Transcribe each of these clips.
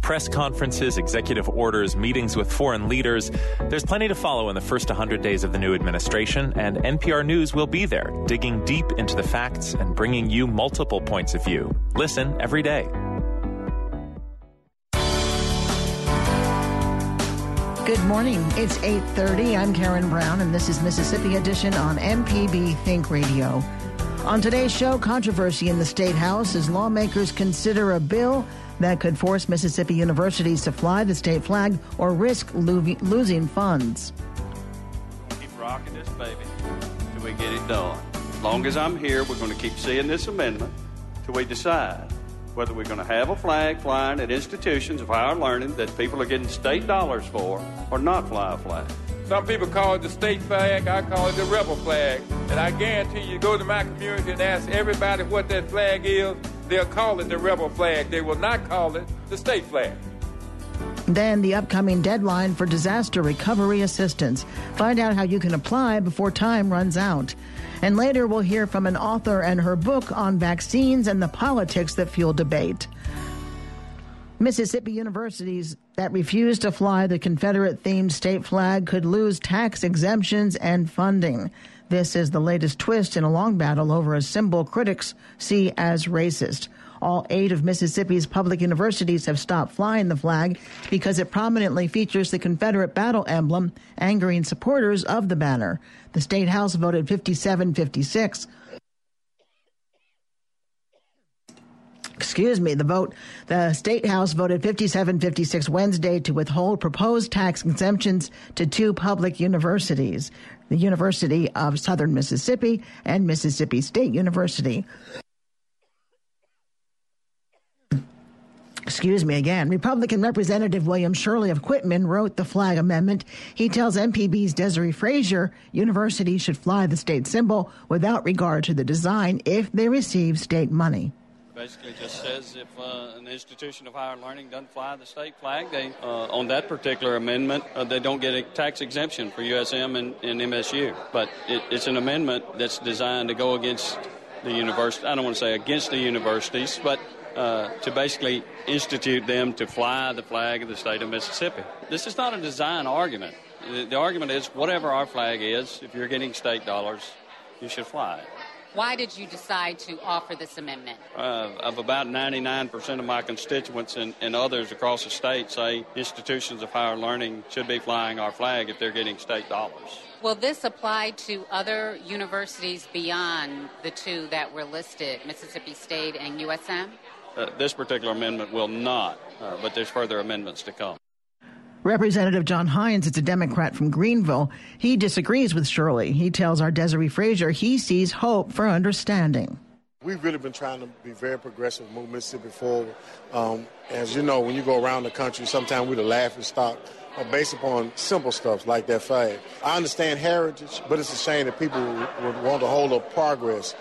Press conferences, executive orders, meetings with foreign leaders. There's plenty to follow in the first 100 days of the new administration, and NPR News will be there, digging deep into the facts and bringing you multiple points of view. Listen every day. Good morning. It's 8:30. I'm Karen Brown and this is Mississippi Edition on MPB Think Radio. On today's show, controversy in the state house as lawmakers consider a bill that could force Mississippi universities to fly the state flag or risk lo- losing funds. Keep rocking this baby till we get it done. As long as I'm here, we're going to keep seeing this amendment till we decide whether we're going to have a flag flying at institutions of higher learning that people are getting state dollars for or not fly a flag. Some people call it the state flag, I call it the rebel flag. And I guarantee you, go to my community and ask everybody what that flag is, they'll call it the rebel flag. They will not call it the state flag. Then the upcoming deadline for disaster recovery assistance. Find out how you can apply before time runs out. And later we'll hear from an author and her book on vaccines and the politics that fuel debate. Mississippi universities that refuse to fly the Confederate themed state flag could lose tax exemptions and funding. This is the latest twist in a long battle over a symbol critics see as racist. All eight of Mississippi's public universities have stopped flying the flag because it prominently features the Confederate battle emblem, angering supporters of the banner. The state house voted 57 56 excuse me, the vote, the state house voted 57-56 Wednesday to withhold proposed tax exemptions to two public universities, the University of Southern Mississippi and Mississippi State University. Excuse me again. Republican Representative William Shirley of Quitman wrote the flag amendment. He tells MPB's Desare Frazier universities should fly the state symbol without regard to the design if they receive state money basically just says if uh, an institution of higher learning doesn't fly the state flag, they uh, on that particular amendment uh, they don't get a tax exemption for USM and, and MSU. But it, it's an amendment that's designed to go against the university. I don't want to say against the universities, but uh, to basically institute them to fly the flag of the state of Mississippi. This is not a design argument. The, the argument is whatever our flag is, if you're getting state dollars, you should fly it. Why did you decide to offer this amendment? Uh, of about 99% of my constituents and, and, others across the state say institutions of higher learning should be flying our flag if they're getting state dollars. Will this apply to other universities beyond the two that were listed, Mississippi State and USM? Uh, this particular amendment will not, uh, but there's further amendments to come. Representative John Hines is a Democrat from Greenville. He disagrees with Shirley. He tells our Desare Frazier he sees hope for understanding. We've really been trying to be very progressive, move Mississippi forward. Um, as you know, when you go around the country, sometimes we're the laughing stock uh, based upon simple stuff like that flag. I understand heritage, but it's a shame that people would want to hold up progress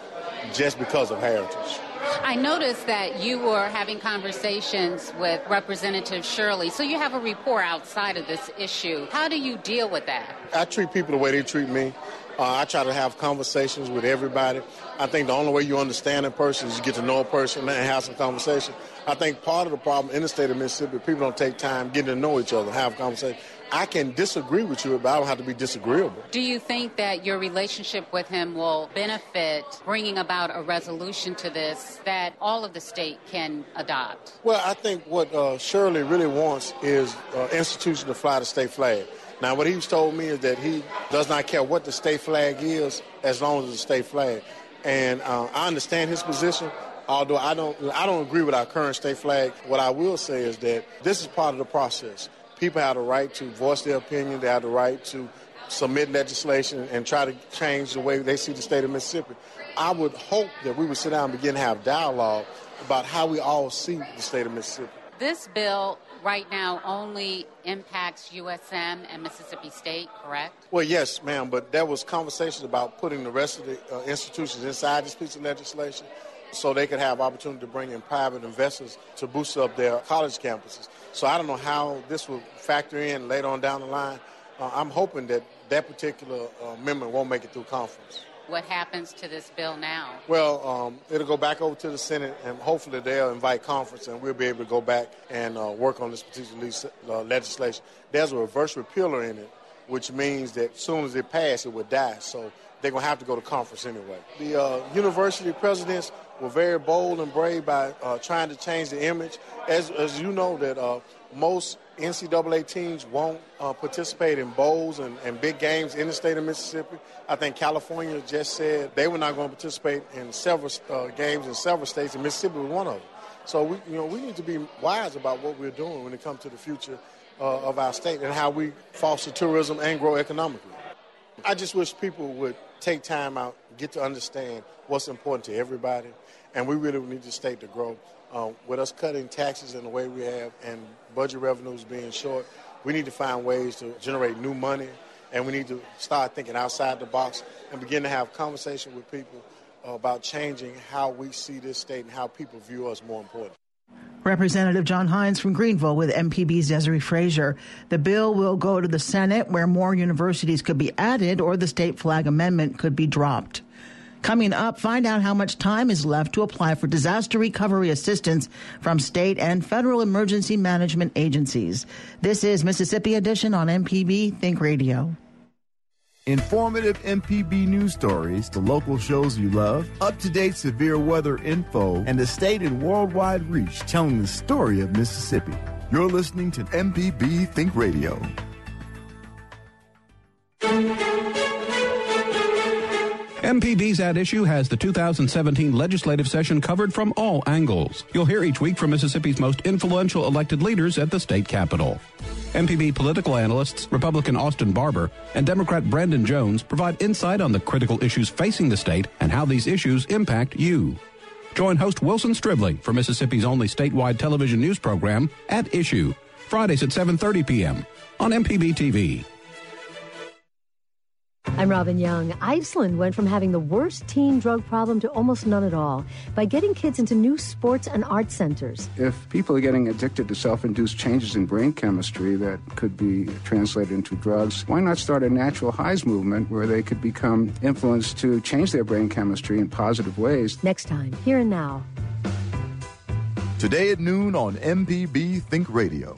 just because of heritage. I noticed that you were having conversations with Representative Shirley, so you have a rapport outside of this issue. How do you deal with that? I treat people the way they treat me. Uh, I try to have conversations with everybody. I think the only way you understand a person is you get to know a person and have some conversation. I think part of the problem in the state of Mississippi, people don't take time getting to know each other, have conversation. I can disagree with you, but I don't have to be disagreeable. Do you think that your relationship with him will benefit bringing about a resolution to this that all of the state can adopt? Well, I think what uh, Shirley really wants is uh, institution to fly the state flag. Now, what he's told me is that he does not care what the state flag is as long as it's a state flag. And uh, I understand his position, although I don't, I don't agree with our current state flag. What I will say is that this is part of the process people have the right to voice their opinion. They have the right to submit legislation and try to change the way they see the state of Mississippi. I would hope that we would sit down and begin to have dialogue about how we all see the state of Mississippi. This bill right now only impacts USM and Mississippi State, correct? Well, yes, ma'am, but there was conversations about putting the rest of the uh, institutions inside this piece of legislation so they could have opportunity to bring in private investors to boost up their college campuses. So I don't know how this will factor in later on down the line. Uh, I'm hoping that that particular uh, amendment won't make it through conference. What happens to this bill now? Well, um, it'll go back over to the Senate, and hopefully they'll invite conference, and we'll be able to go back and uh, work on this particular uh, legislation. There's a reverse repealer in it, which means that as soon as it passes, it would die. So they're going to have to go to conference anyway. The uh, university presidents were very bold and brave by uh, trying to change the image. As, as you know, that uh, most NCAA teams won't uh, participate in bowls and, and, big games in the state of Mississippi. I think California just said they were not going to participate in several uh, games in several states, and Mississippi was one of them. So we, you know, we need to be wise about what we're doing when it comes to the future uh, of our state and how we foster tourism and grow economically. I just wish people would take time out, get to understand what's important to everybody, and we really need the state to grow. Uh, with us cutting taxes in the way we have and budget revenues being short, we need to find ways to generate new money, and we need to start thinking outside the box and begin to have conversation with people about changing how we see this state and how people view us more important. Representative John Hines from Greenville with MPB's Desare Frazier. The bill will go to the Senate where more universities could be added or the state flag amendment could be dropped. Coming up, find out how much time is left to apply for disaster recovery assistance from state and federal emergency management agencies. This is Mississippi Edition on MPB Think Radio. Informative MPB news stories, the local shows you love, up to date severe weather info, and the state and worldwide reach telling the story of Mississippi. You're listening to MPB Think Radio. MPB's At Issue has the 2017 legislative session covered from all angles. You'll hear each week from Mississippi's most influential elected leaders at the state capitol. MPB political analysts Republican Austin Barbour and Democrat Brandon Jones provide insight on the critical issues facing the state and how these issues impact you. Join host Wilson Stribling for Mississippi's only statewide television news program, At Issue, Fridays at 7:30 p.m. on MPB TV. I'm Robin Young. Iceland went from having the worst teen drug problem to almost none at all by getting kids into new sports and art centers. If people are getting addicted to self induced changes in brain chemistry that could be translated into drugs, why not start a natural highs movement where they could become influenced to change their brain chemistry in positive ways? Next time, here and now. Today at noon on MPB Think Radio.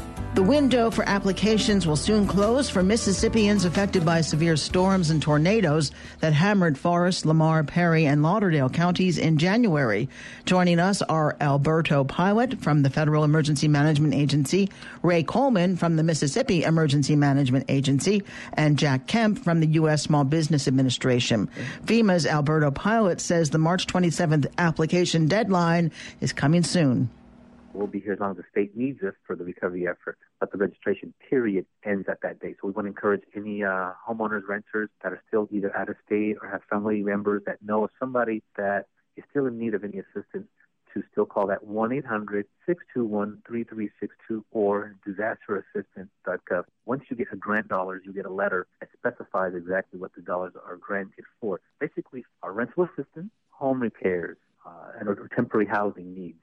The window for applications will soon close for Mississippians affected by severe storms and tornadoes that hammered Forrest, Lamar, Perry, and Lauderdale counties in January. Joining us are Alberto Pilot from the Federal Emergency Management Agency, Ray Coleman from the Mississippi Emergency Management Agency, and Jack Kemp from the U.S. Small Business Administration. FEMA's Alberto Pilot says the March 27th application deadline is coming soon. We'll be here as long as the state needs us for the recovery effort. But the registration period ends at that date. So we want to encourage any uh, homeowners, renters that are still either out of state or have family members that know of somebody that is still in need of any assistance to still call that 1-800-621-3362 or disasterassistance.gov. Once you get a grant dollars, you get a letter that specifies exactly what the dollars are granted for. Basically, our rental assistance, home repairs, uh, and or temporary housing needs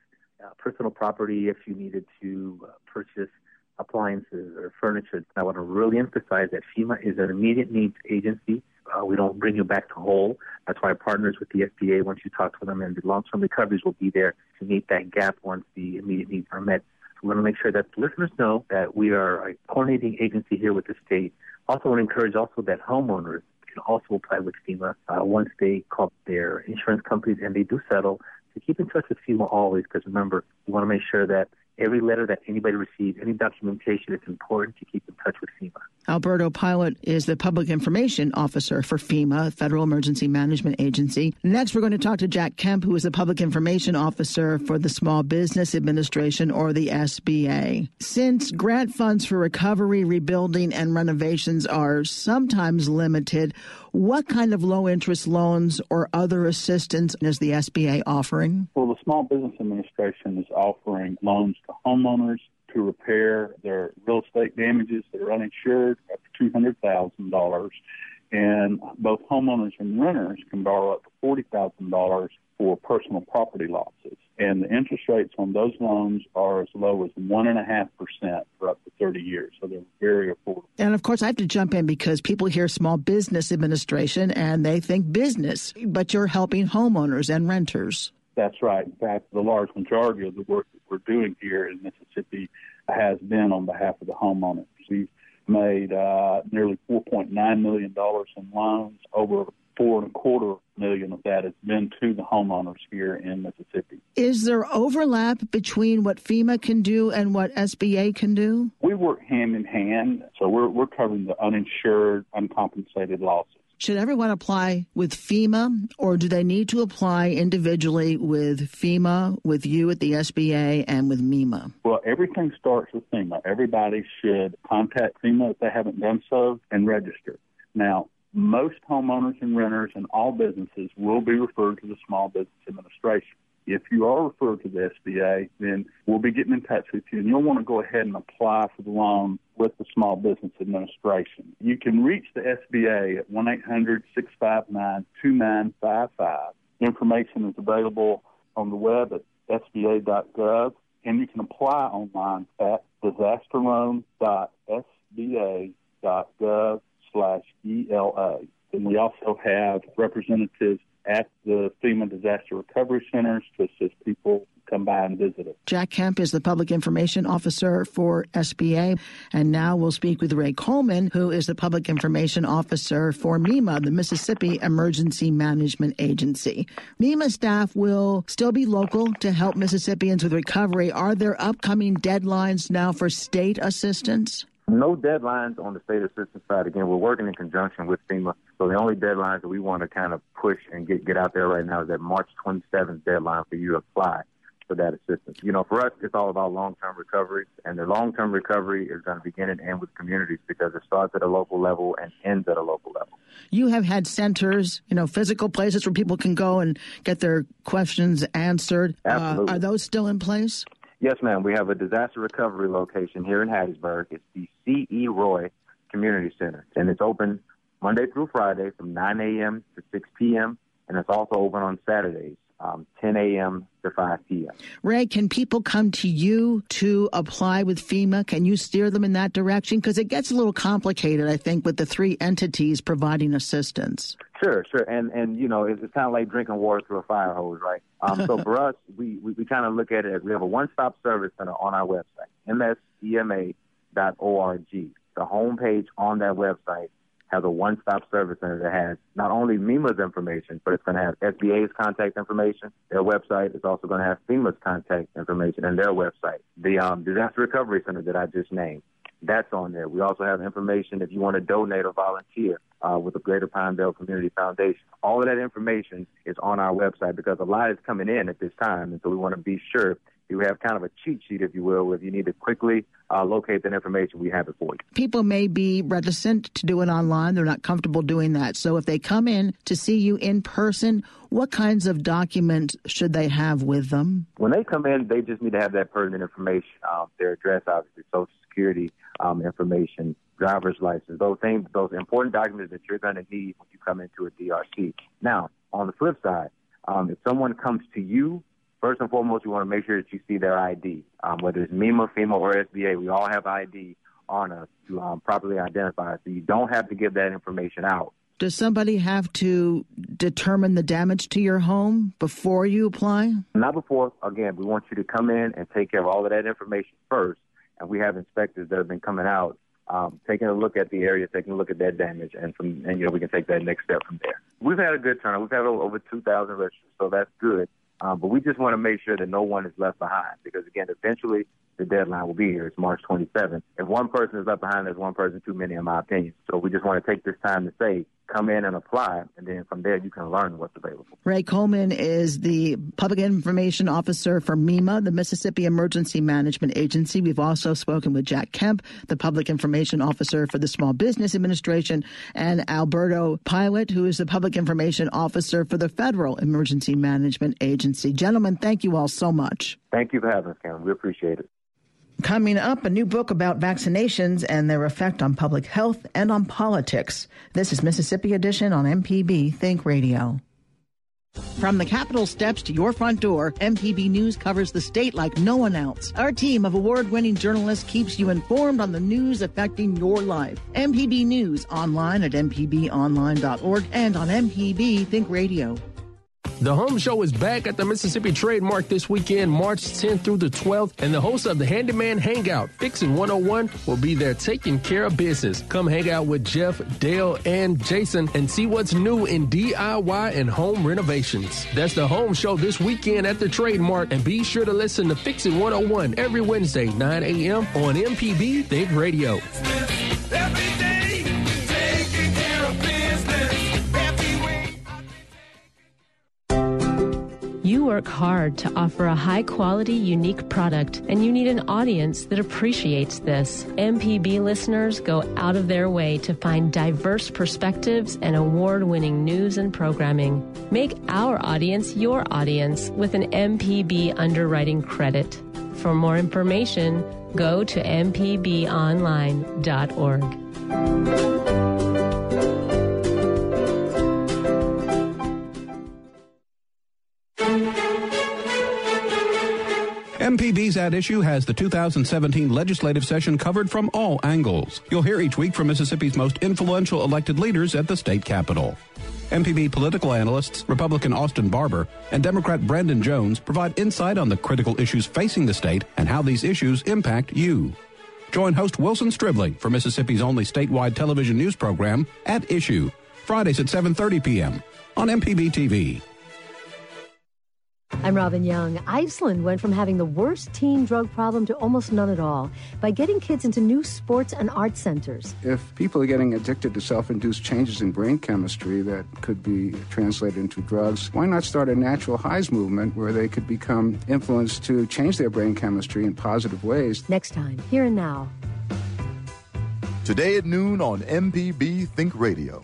personal property if you needed to uh, purchase appliances or furniture. I want to really emphasize that FEMA is an immediate needs agency. Uh, we don't bring you back to whole. That's why partners with the SBA, once you talk to them, and the long-term recoveries will be there to meet that gap once the immediate needs are met. we want to make sure that listeners know that we are a coordinating agency here with the state. Also want to encourage also that homeowners can also apply with FEMA uh, once they call their insurance companies and they do settle to keep in touch with FEMA always, because remember, you want to make sure that every letter that anybody receives, any documentation, it's important to keep in touch with FEMA. Alberto Pilot is the Public Information Officer for FEMA, Federal Emergency Management Agency. Next, we're going to talk to Jack Kemp, who is the Public Information Officer for the Small Business Administration, or the SBA. Since grant funds for recovery, rebuilding, and renovations are sometimes limited, what kind of low interest loans or other assistance is the SBA offering? Well, the Small Business Administration is offering loans to homeowners to repair their real estate damages that are uninsured up to $200,000. And both homeowners and renters can borrow up to $40,000 for personal property losses. And the interest rates on those loans are as low as 1.5% for up to 30 years. So they're very affordable. And of course, I have to jump in because people hear Small Business Administration and they think business, but you're helping homeowners and renters. That's right. In fact, the large majority of the work we're doing here in Mississippi has been on behalf of the homeowners. We've made uh, nearly $4.9 million in loans. Over four and a quarter million of that has been to the homeowners here in Mississippi. Is there overlap between what FEMA can do and what SBA can do? We work hand in hand, so we're, we're covering the uninsured, uncompensated losses. Should everyone apply with FEMA, or do they need to apply individually with FEMA, with you at the SBA, and with MEMA? Well, everything starts with FEMA. Everybody should contact FEMA if they haven't done so and register. Now, most homeowners and renters and all businesses will be referred to the Small Business Administration. If you are referred to the SBA, then we'll be getting in touch with you, and you'll want to go ahead and apply for the loan with the Small Business Administration. You can reach the SBA at 1 800 659 2955. Information is available on the web at sba.gov, and you can apply online at disasterloan.sba.gov slash ELA. And we also have representatives at the FEMA Disaster Recovery Centers to assist people come by and visit us. Jack Kemp is the Public Information Officer for SBA. And now we'll speak with Ray Coleman, who is the Public Information Officer for MEMA, the Mississippi Emergency Management Agency. MEMA staff will still be local to help Mississippians with recovery. Are there upcoming deadlines now for state assistance? No deadlines on the state assistance side. Again, we're working in conjunction with FEMA. So the only deadlines that we want to kind of push and get get out there right now is that March 27th deadline for you to apply for that assistance. You know, for us, it's all about long-term recovery, and the long-term recovery is going to begin and end with communities because it starts at a local level and ends at a local level. You have had centers, you know, physical places where people can go and get their questions answered. Absolutely. Uh, are those still in place? Yes, ma'am. We have a disaster recovery location here in Hattiesburg. It's the C.E. Roy Community Center, and it's open Monday through Friday from 9 a.m. to 6 p.m., and it's also open on Saturdays, um, 10 a.m. to 5 p.m. Ray, can people come to you to apply with FEMA? Can you steer them in that direction? Because it gets a little complicated, I think, with the three entities providing assistance. Sure, sure, and and you know it's, it's kind of like drinking water through a fire hose, right? Um, so for us, we we, we kind of look at it as we have a one-stop service center on our website, msema.org. The homepage on that website has a one-stop service center that has not only MEMA's information, but it's going to have SBA's contact information, their website. It's also going to have FEMA's contact information and their website. The um, disaster recovery center that I just named, that's on there. We also have information if you want to donate or volunteer uh, with the Greater Pine Belt Community Foundation. All of that information is on our website because a lot is coming in at this time, and so we want to be sure you have kind of a cheat sheet, if you will, if you need to quickly uh, locate that information, we have it for you. People may be reticent to do it online. They're not comfortable doing that. So if they come in to see you in person, what kinds of documents should they have with them? When they come in, they just need to have that pertinent information, uh, their address, obviously, social security um, information, driver's license, those things, those important documents that you're going to need when you come into a DRC. Now, on the flip side, um, if someone comes to you first and foremost, you want to make sure that you see their ID, um, whether it's MEMA, FEMA, or SBA. We all have ID on us to um, properly identify us. So you don't have to give that information out. Does somebody have to determine the damage to your home before you apply? Not before. Again, we want you to come in and take care of all of that information first. And we have inspectors that have been coming out, um, taking a look at the area, taking a look at that damage, and from and you know we can take that next step from there. We've had a good turnout. We've had over 2,000 registrants, so that's good. Um, but we just want to make sure that no one is left behind because, again, eventually the deadline will be here. It's March 27th. If one person is left behind, there's one person too many, in my opinion. So we just want to take this time to say, come in and apply, and then from there you can learn what's available. Ray Coleman is the Public Information Officer for MEMA, the Mississippi Emergency Management Agency. We've also spoken with Jack Kemp, the Public Information Officer for the Small Business Administration, and Alberto Pilot, who is the Public Information Officer for the Federal Emergency Management Agency. Gentlemen, thank you all so much. Thank you for having us, Karen. We appreciate it. Coming up, a new book about vaccinations and their effect on public health and on politics. This is Mississippi Edition on MPB Think Radio. From the Capitol steps to your front door, MPB News covers the state like no one else. Our team of award winning journalists keeps you informed on the news affecting your life. MPB News online at MPBOnline.org and on MPB Think Radio. The Home Show is back at the Mississippi Trade Mart this weekend, March 10th through the 12th, and the host of the Handyman Hangout, Fixing 101, will be there taking care of business. Come hang out with Jeff, Dale, and Jason and see what's new in DIY and home renovations. That's the Home Show this weekend at the Trade Mart, and be sure to listen to Fixing 101 every Wednesday, 9 a.m. on MPB Think Radio. Work hard to offer a high quality, unique product, and you need an audience that appreciates this. MPB listeners go out of their way to find diverse perspectives and award winning news and programming. Make our audience your audience with an MPB underwriting credit. For more information, go to mpbonline.org. At Issue has the 2017 legislative session covered from all angles. You'll hear each week from Mississippi's most influential elected leaders at the state capitol. MPB political analysts Republican Austin Barbour and Democrat Brandon Jones provide insight on the critical issues facing the state and how these issues impact you. Join host Wilson Stribling for Mississippi's only statewide television news program, At Issue, Fridays at 7:30 p.m. on MPB TV. I'm Robin Young. Iceland went from having the worst teen drug problem to almost none at all by getting kids into new sports and art centers. If people are getting addicted to self induced changes in brain chemistry that could be translated into drugs, why not start a natural highs movement where they could become influenced to change their brain chemistry in positive ways? Next time, here and now. Today at noon on MPB Think Radio.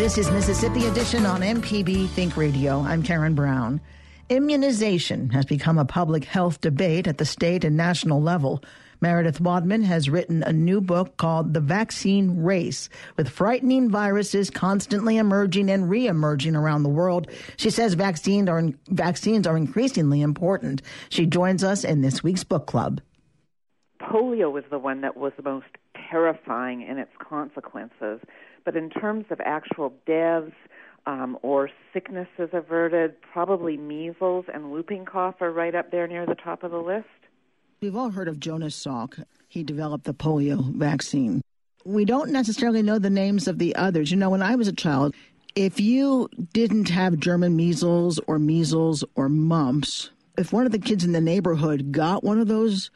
This is Mississippi Edition on MPB Think Radio. I'm Karen Brown. Immunization has become a public health debate at the state and national level. Meredith Wadman has written a new book called The Vaccine Race, with frightening viruses constantly emerging and re-emerging around the world. She says vaccines are, vaccines are increasingly important. She joins us in this week's book club. Polio was the one that was the most terrifying in its consequences but in terms of actual deaths um, or sicknesses averted, probably measles and whooping cough are right up there near the top of the list. We've all heard of Jonas Salk. He developed the polio vaccine. We don't necessarily know the names of the others. You know, when I was a child, if you didn't have German measles or measles or mumps, if one of the kids in the neighborhood got one of those,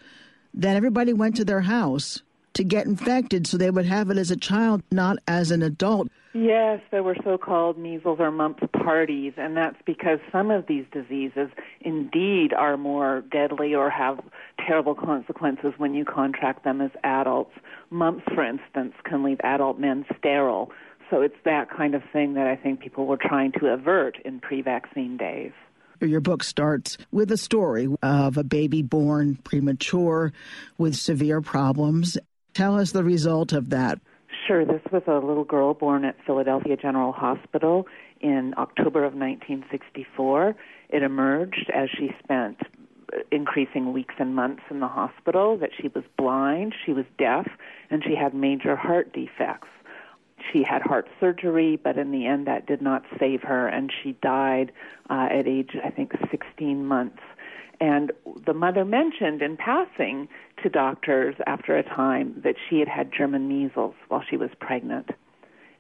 then everybody went to their house to get infected so they would have it as a child, not as an adult. Yes, there were so called measles or mumps parties, and that's because some of these diseases indeed are more deadly or have terrible consequences when you contract them as adults. Mumps, for instance, can leave adult men sterile. So it's that kind of thing that I think people were trying to avert in pre vaccine days. Your book starts with a story of a baby born premature with severe problems Tell us the result of that. Sure. This was a little girl born at Philadelphia General Hospital in October of 1964. It emerged as she spent increasing weeks and months in the hospital that she was blind, she was deaf, and she had major heart defects. She had heart surgery, but in the end, that did not save her, and she died uh, at age, I think, 16 months. And the mother mentioned in passing to doctors after a time that she had had German measles while she was pregnant.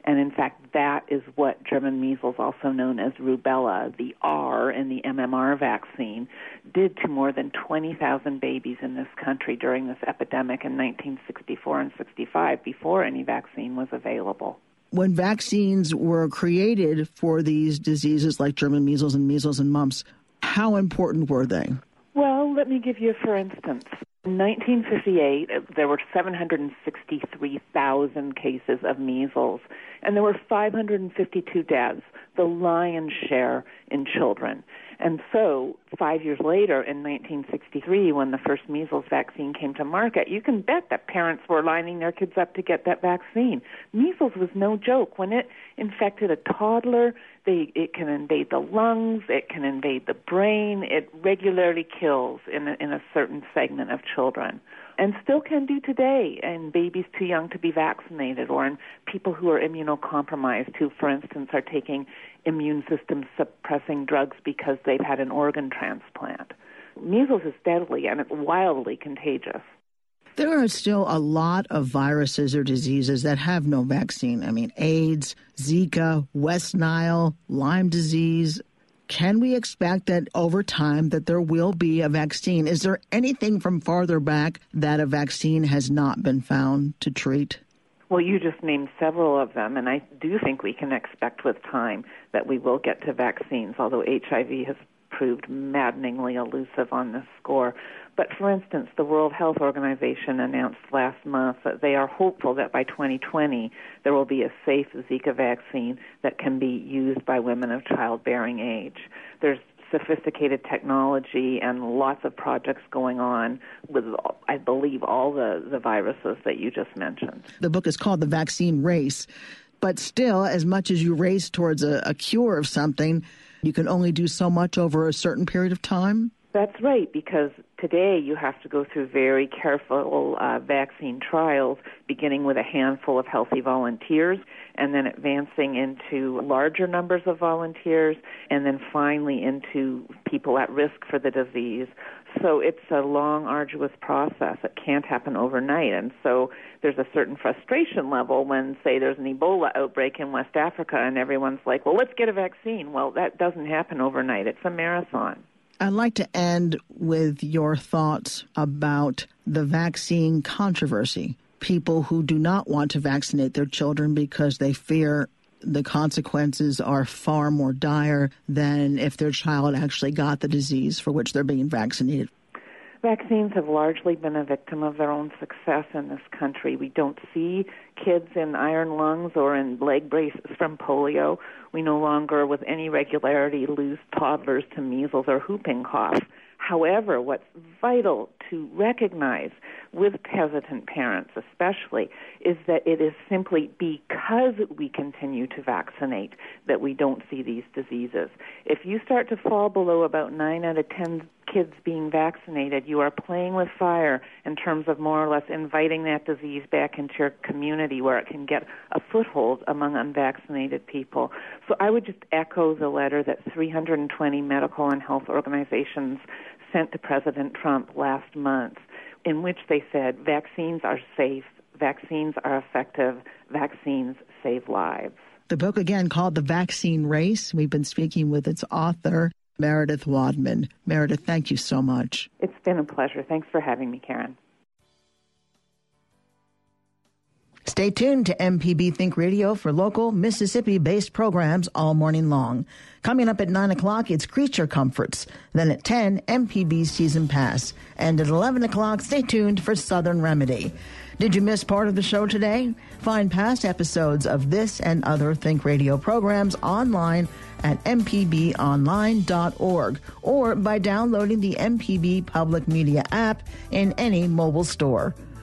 And in fact, that is what German measles, also known as rubella, the R in the MMR vaccine, did to more than 20,000 babies in this country during this epidemic in 1964 and 65 before any vaccine was available. When vaccines were created for these diseases like German measles and measles and mumps, how important were they? Well, let me give you for instance. In 1958, uh, there were 763,000 cases of measles, and there were 552 deaths, the lion's share in children. And so, five years later, in 1963, when the first measles vaccine came to market, you can bet that parents were lining their kids up to get that vaccine. Measles was no joke. When it infected a toddler, they, it can invade the lungs, it can invade the brain, it regularly kills in a, in a certain segment of children and still can do today in babies too young to be vaccinated or in people who are immunocompromised who for instance are taking immune system suppressing drugs because they've had an organ transplant. Measles is deadly and it's wildly contagious. There are still a lot of viruses or diseases that have no vaccine. I mean, AIDS, Zika, West Nile, Lyme disease. Can we expect that over time that there will be a vaccine? Is there anything from farther back that a vaccine has not been found to treat? Well, you just named several of them, and I do think we can expect with time that we will get to vaccines, although HIV has proved maddeningly elusive on this score. But for instance, the World Health Organization announced last month that they are hopeful that by 2020 there will be a safe Zika vaccine that can be used by women of childbearing age. There's sophisticated technology and lots of projects going on with, I believe, all the, the viruses that you just mentioned. The book is called The Vaccine Race, but still, as much as you race towards a, a cure of something, you can only do so much over a certain period of time? That's right, because today you have to go through very careful uh, vaccine trials, beginning with a handful of healthy volunteers, and then advancing into larger numbers of volunteers, and then finally into people at risk for the disease. So it's a long, arduous process. It can't happen overnight. And so there's a certain frustration level when, say, there's an Ebola outbreak in West Africa and everyone's like, well, let's get a vaccine. Well, that doesn't happen overnight. It's a marathon. I'd like to end with your thoughts about the vaccine controversy. People who do not want to vaccinate their children because they fear the consequences are far more dire than if their child actually got the disease for which they're being vaccinated. Vaccines have largely been a victim of their own success in this country. We don't see kids in iron lungs or in leg braces from polio. We no longer, with any regularity, lose toddlers to measles or whooping cough. However, what's vital to recognize with hesitant parents, especially, is that it is simply because we continue to vaccinate that we don't see these diseases. If you start to fall below about 9 out of 10 kids being vaccinated, you are playing with fire in terms of more or less inviting that disease back into your community where it can get a foothold among unvaccinated people. So I would just echo the letter that 320 medical and health organizations sent to President Trump last month, in which they said vaccines are safe, vaccines are effective, vaccines save lives. The book, again, called The Vaccine Race. We've been speaking with its author, Meredith Wadman. Meredith, thank you so much. It's been a pleasure. Thanks for having me, Karen. Stay tuned to MPB Think Radio for local Mississippi based programs all morning long. Coming up at 9 o'clock, it's Creature Comforts. Then at 10, MPB Season Pass. And at 11 o'clock, stay tuned for Southern Remedy. Did you miss part of the show today? Find past episodes of this and other Think Radio programs online at mpbonline.org or by downloading the MPB Public Media app in any mobile store.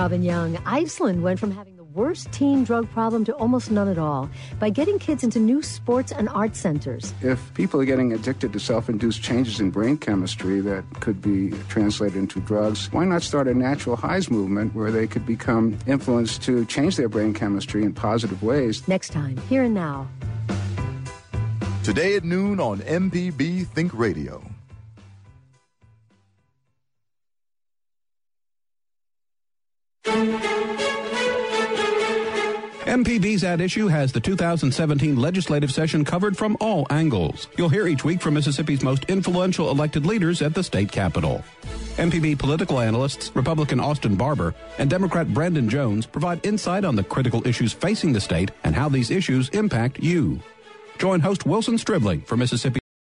Robin Young. Iceland went from having the worst teen drug problem to almost none at all by getting kids into new sports and art centers. If people are getting addicted to self induced changes in brain chemistry that could be translated into drugs, why not start a natural highs movement where they could become influenced to change their brain chemistry in positive ways? Next time, here and now. Today at noon on MPB Think Radio. MPB's At Issue has the 2017 legislative session covered from all angles. You'll hear each week from Mississippi's most influential elected leaders at the state capitol. MPB political analysts Republican Austin Barbour and Democrat Brandon Jones provide insight on the critical issues facing the state and how these issues impact you. Join host Wilson Stribling for Mississippi